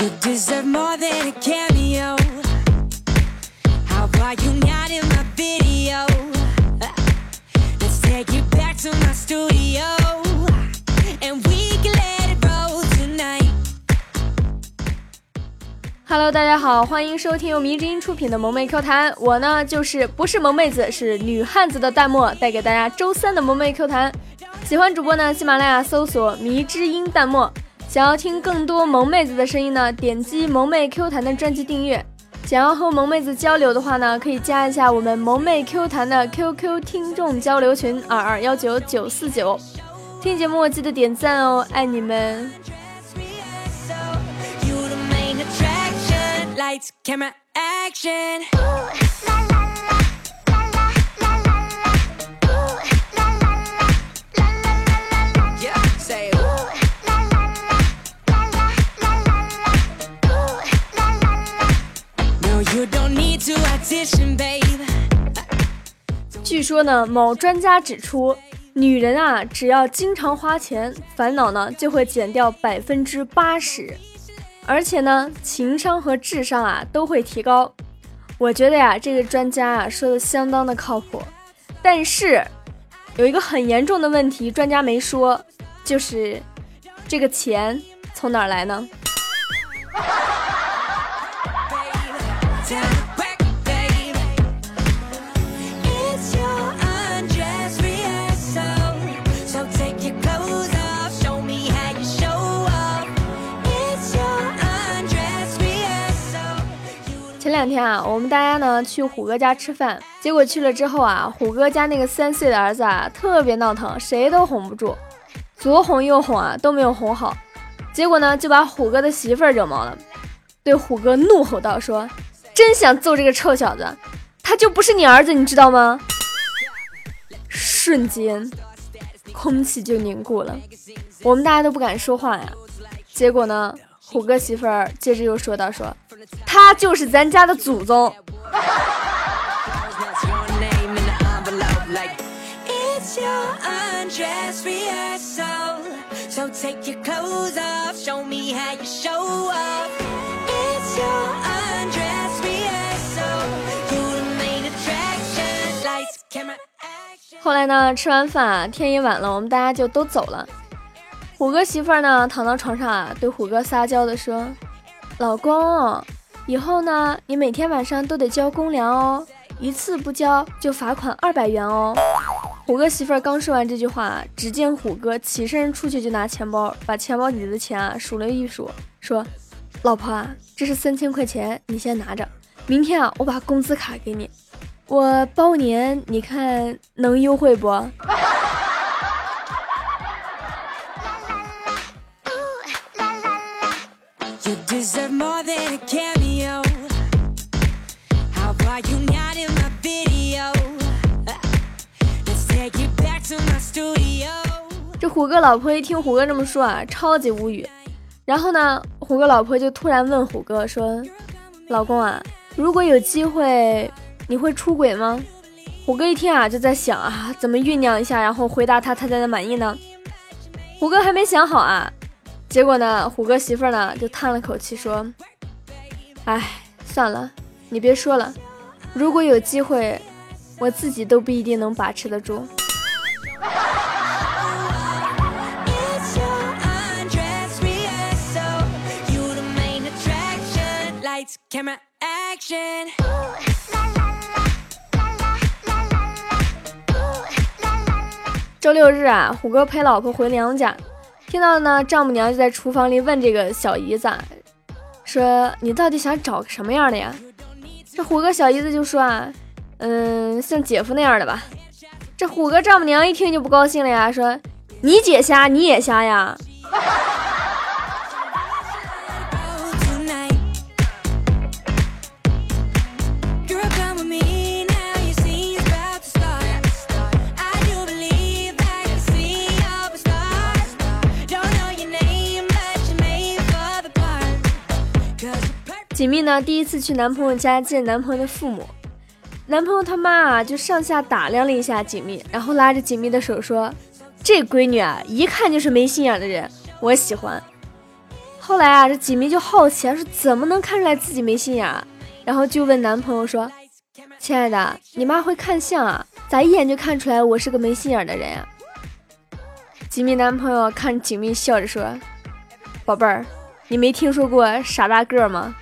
You deserve more than a cameo. How about you not in my video? Let's take you back to my studio. And we can let it roll tonight. Hello，大家好，欢迎收听由迷之音出品的萌妹 Q 弹。我呢，就是不是萌妹子，是女汉子的弹幕，带给大家周三的萌妹 Q 弹。喜欢主播呢，喜马拉雅搜索迷之音弹幕。想要听更多萌妹子的声音呢，点击萌妹 Q 弹的专辑订阅。想要和萌妹子交流的话呢，可以加一下我们萌妹 Q 弹的 QQ 听众交流群二二幺九九四九。听节目记得点赞哦，爱你们. Lights, camera, action. 说呢，某专家指出，女人啊，只要经常花钱，烦恼呢就会减掉百分之八十，而且呢，情商和智商啊都会提高。我觉得呀，这个专家啊说的相当的靠谱，但是有一个很严重的问题，专家没说，就是这个钱从哪儿来呢？两天啊，我们大家呢去虎哥家吃饭，结果去了之后啊，虎哥家那个三岁的儿子啊特别闹腾，谁都哄不住，左哄右哄啊都没有哄好，结果呢就把虎哥的媳妇儿惹毛了，对虎哥怒吼道说：“真想揍这个臭小子，他就不是你儿子，你知道吗？”瞬间，空气就凝固了，我们大家都不敢说话呀。结果呢，虎哥媳妇儿接着又说道说。他就是咱家的祖宗。后来呢，吃完饭，天也晚了，我们大家就都走了。虎哥媳妇儿呢，躺到床上啊，对虎哥撒娇的说：“老公，以后呢，你每天晚上都得交公粮哦，一次不交就罚款二百元哦。”虎哥媳妇儿刚说完这句话，只见虎哥起身出去就拿钱包，把钱包里的钱啊数了一数，说：“老婆啊，这是三千块钱，你先拿着，明天啊，我把工资卡给你。”我包年，你看能优惠不？虎哥老婆一听虎哥这么说啊，超级无语。然后呢，虎哥老婆就突然问虎哥说：“老公啊，如果有机会，你会出轨吗？”虎哥一听啊，就在想啊，怎么酝酿一下，然后回答他，他才能满意呢？虎哥还没想好啊。结果呢，虎哥媳妇呢就叹了口气说：“哎，算了，你别说了，如果有机会，我自己都不一定能把持得住。” Lights, camera, action. 周六日啊，虎哥陪老婆回娘家，听到呢，丈母娘就在厨房里问这个小姨子啊，说：“你到底想找个什么样的呀？”这虎哥小姨子就说啊：“嗯，像姐夫那样的吧。”这虎哥丈母娘一听就不高兴了呀，说：“你姐瞎，你也瞎呀？”锦觅呢，第一次去男朋友家见男朋友的父母，男朋友他妈啊就上下打量了一下锦觅，然后拉着锦觅的手说：“这闺女啊，一看就是没心眼的人，我喜欢。”后来啊，这锦觅就好奇啊，说怎么能看出来自己没心眼啊？然后就问男朋友说：“亲爱的，你妈会看相啊？咋一眼就看出来我是个没心眼的人呀？”锦觅男朋友看锦觅笑着说：“宝贝儿，你没听说过傻大个吗？”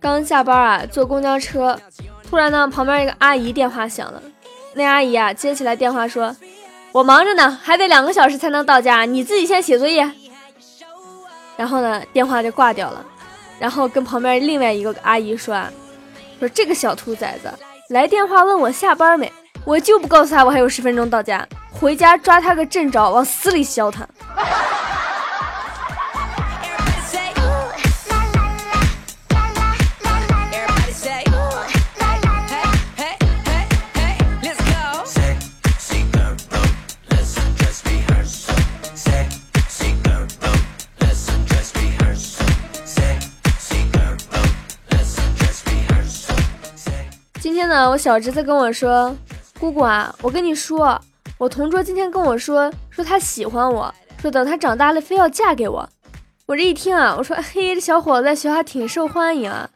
刚下班啊，坐公交车，突然呢，旁边一个阿姨电话响了。那阿姨啊，接起来电话说：“我忙着呢，还得两个小时才能到家，你自己先写作业。”然后呢，电话就挂掉了。然后跟旁边另外一个阿姨说：“啊，说这个小兔崽子来电话问我下班没。”我就不告诉他我还有十分钟到家，回家抓他个正着，往死里削他。今天呢，我小侄子跟我说。姑姑啊，我跟你说，我同桌今天跟我说，说他喜欢我，说等他长大了非要嫁给我。我这一听啊，我说嘿，这小伙子在学校挺受欢迎啊。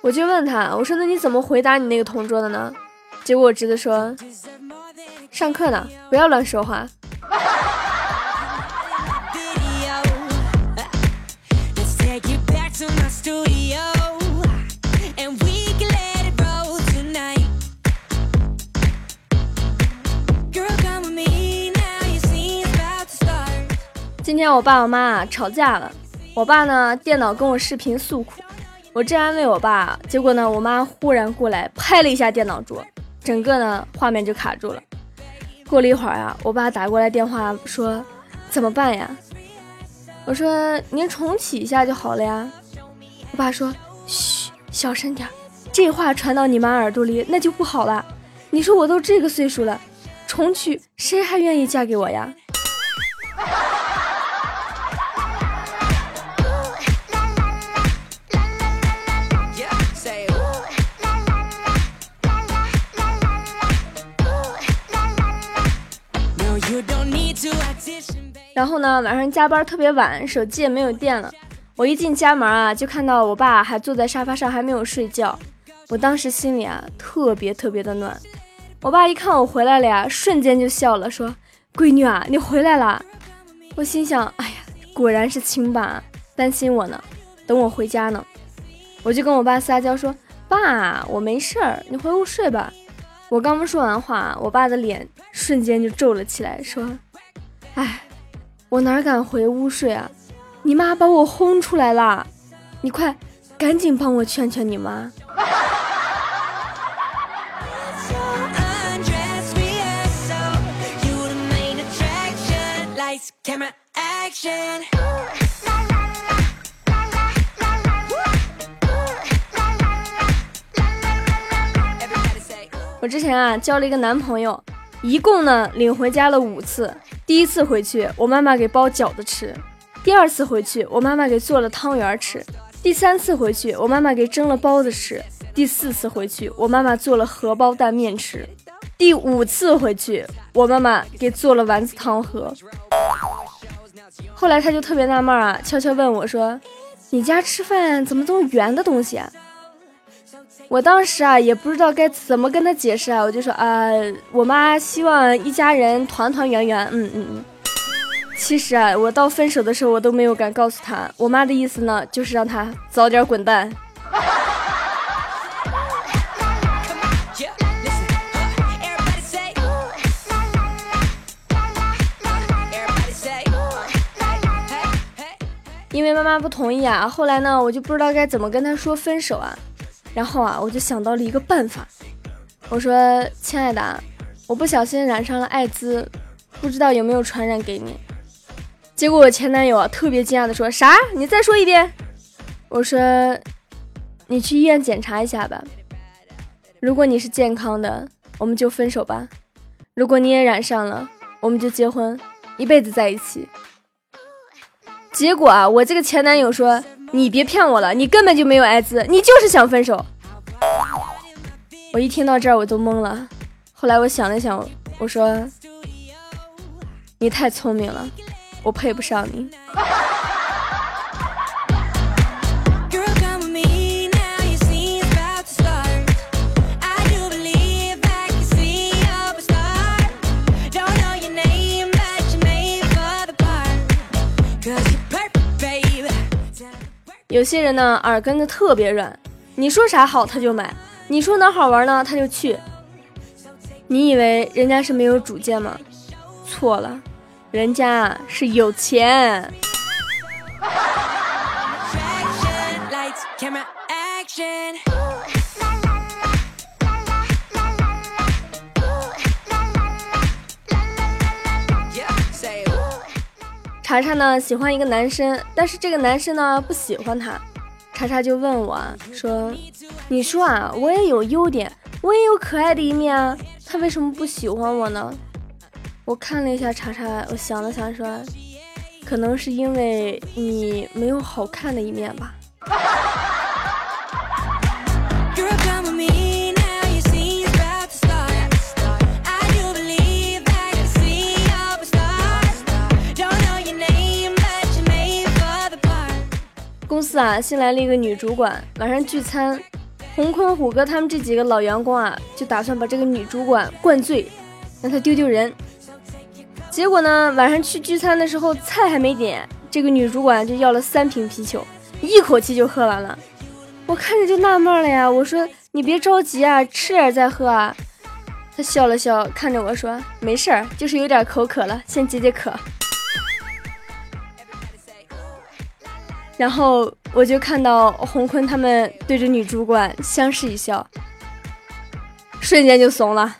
我就问他，我说那你怎么回答你那个同桌的呢？结果我侄子说，上课呢，不要乱说话。今天我爸我妈吵架了，我爸呢电脑跟我视频诉苦，我正安慰我爸，结果呢我妈忽然过来拍了一下电脑桌，整个呢画面就卡住了。过了一会儿啊，我爸打过来电话说怎么办呀？我说您重启一下就好了呀。我爸说嘘，小声点，这话传到你妈耳朵里那就不好了。你说我都这个岁数了，重启谁还愿意嫁给我呀？然后呢，晚上加班特别晚，手机也没有电了。我一进家门啊，就看到我爸还坐在沙发上，还没有睡觉。我当时心里啊，特别特别的暖。我爸一看我回来了呀，瞬间就笑了，说：“闺女啊，你回来了。”我心想：“哎呀，果然是亲爸，担心我呢，等我回家呢。”我就跟我爸撒娇说：“爸，我没事儿，你回屋睡吧。”我刚说完话，我爸的脸瞬间就皱了起来，说：“哎。”我哪敢回屋睡啊！你妈把我轰出来了，你快赶紧帮我劝劝你妈。我之前啊交了一个男朋友，一共呢领回家了五次。第一次回去，我妈妈给包饺子吃；第二次回去，我妈妈给做了汤圆吃；第三次回去，我妈妈给蒸了包子吃；第四次回去，我妈妈做了荷包蛋面吃；第五次回去，我妈妈给做了丸子汤喝。后来他就特别纳闷啊，悄悄问我说：“你家吃饭怎么这么圆的东西啊？”我当时啊也不知道该怎么跟他解释啊，我就说啊，我妈希望一家人团团圆圆，嗯嗯嗯。其实啊，我到分手的时候，我都没有敢告诉他，我妈的意思呢，就是让他早点滚蛋。因为妈妈不同意啊，后来呢，我就不知道该怎么跟他说分手啊。然后啊，我就想到了一个办法，我说：“亲爱的，我不小心染上了艾滋，不知道有没有传染给你。”结果我前男友啊特别惊讶的说：“啥？你再说一遍。”我说：“你去医院检查一下吧，如果你是健康的，我们就分手吧；如果你也染上了，我们就结婚，一辈子在一起。”结果啊，我这个前男友说：“你别骗我了，你根本就没有艾滋，你就是想分手。”我一听到这儿我都懵了。后来我想了想，我说：“你太聪明了，我配不上你。”有些人呢，耳根子特别软，你说啥好他就买，你说哪好玩呢他就去。你以为人家是没有主见吗？错了，人家是有钱。查查呢喜欢一个男生，但是这个男生呢不喜欢他。查查就问我说：“你说啊，我也有优点，我也有可爱的一面啊，他为什么不喜欢我呢？”我看了一下查查，我想了想说：“可能是因为你没有好看的一面吧。”新来了一个女主管。晚上聚餐，洪坤、虎哥他们这几个老员工啊，就打算把这个女主管灌醉，让她丢丢人。结果呢，晚上去聚餐的时候，菜还没点，这个女主管就要了三瓶啤酒，一口气就喝完了。我看着就纳闷了呀，我说你别着急啊，吃点再喝啊。她笑了笑，看着我说没事儿，就是有点口渴了，先解解渴。然后我就看到洪坤他们对着女主管相视一笑，瞬间就怂了。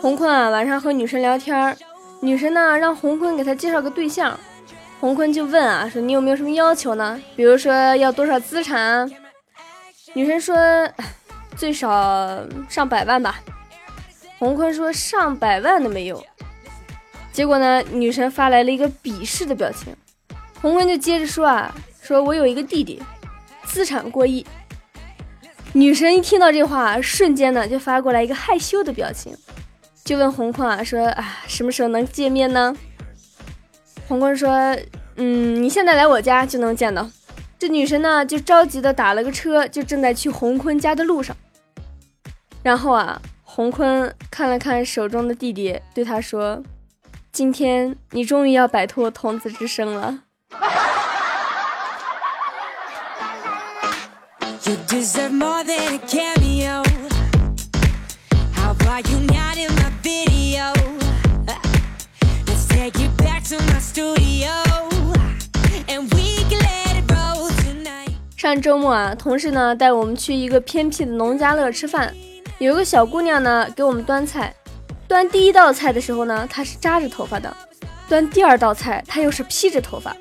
洪坤啊，晚上和女生聊天女神呢，让洪坤给她介绍个对象，洪坤就问啊，说你有没有什么要求呢？比如说要多少资产？女神说最少上百万吧。洪坤说上百万都没有。结果呢，女神发来了一个鄙视的表情。洪坤就接着说啊，说我有一个弟弟，资产过亿。女神一听到这话，瞬间呢就发过来一个害羞的表情。就问红坤啊，说啊，什么时候能见面呢？红坤说，嗯，你现在来我家就能见到。这女神呢，就着急的打了个车，就正在去红坤家的路上。然后啊，红坤看了看手中的弟弟，对他说：“今天你终于要摆脱童子之身了。”上周末啊，同事呢带我们去一个偏僻的农家乐吃饭，有一个小姑娘呢给我们端菜。端第一道菜的时候呢，她是扎着头发的；端第二道菜，她又是披着头发；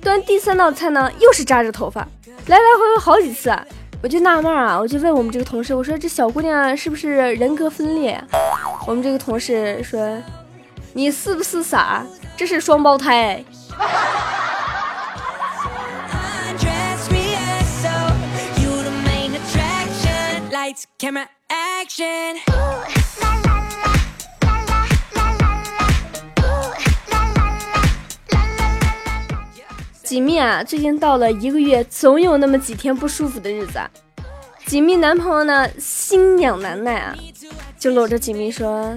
端第三道菜呢，又是扎着头发，来来回回好几次啊。我就纳闷啊，我就问我们这个同事，我说这小姑娘是不是人格分裂呀？我们这个同事说，你是不是傻？这是双胞胎。锦觅啊，最近到了一个月，总有那么几天不舒服的日子。啊。锦觅男朋友呢，心痒难耐啊，就搂着锦觅说：“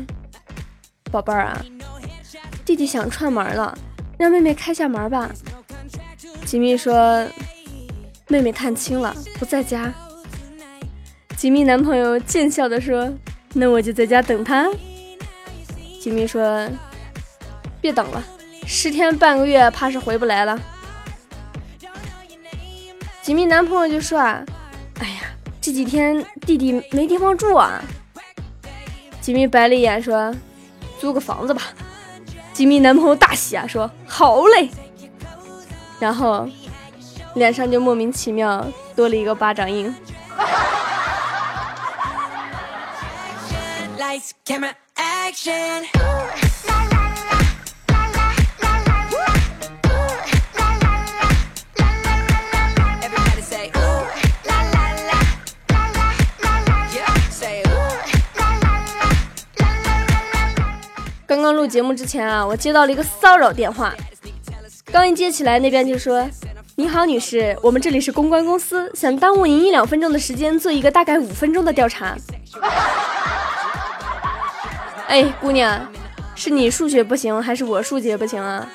宝贝儿啊，弟弟想串门了，让妹妹开下门吧。”锦觅说：“妹妹探亲了，不在家。”锦觅男朋友贱笑的说：“那我就在家等她。”锦觅说：“别等了，十天半个月，怕是回不来了。”锦觅男朋友就说啊，哎呀，这几天弟弟没地方住啊。锦觅白了一眼说，租个房子吧。吉米男朋友大喜啊，说好嘞，然后脸上就莫名其妙多了一个巴掌印。录节目之前啊，我接到了一个骚扰电话。刚一接起来，那边就说：“你好，女士，我们这里是公关公司，想耽误您一两分钟的时间，做一个大概五分钟的调查。”哎，姑娘，是你数学不行，还是我数学不行啊？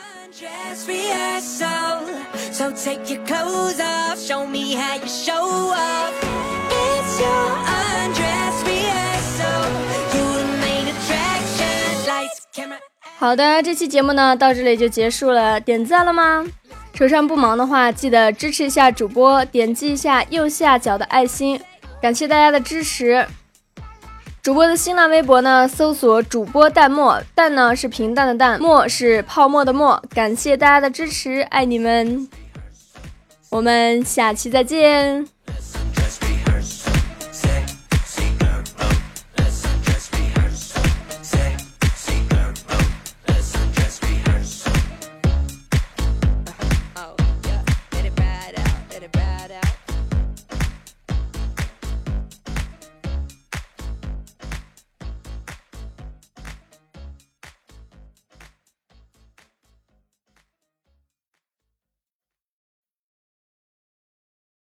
好的，这期节目呢到这里就结束了。点赞了吗？手上不忙的话，记得支持一下主播，点击一下右下角的爱心，感谢大家的支持。主播的新浪微博呢，搜索主播淡漠，淡呢是平淡的淡，漠是泡沫的沫。感谢大家的支持，爱你们！我们下期再见。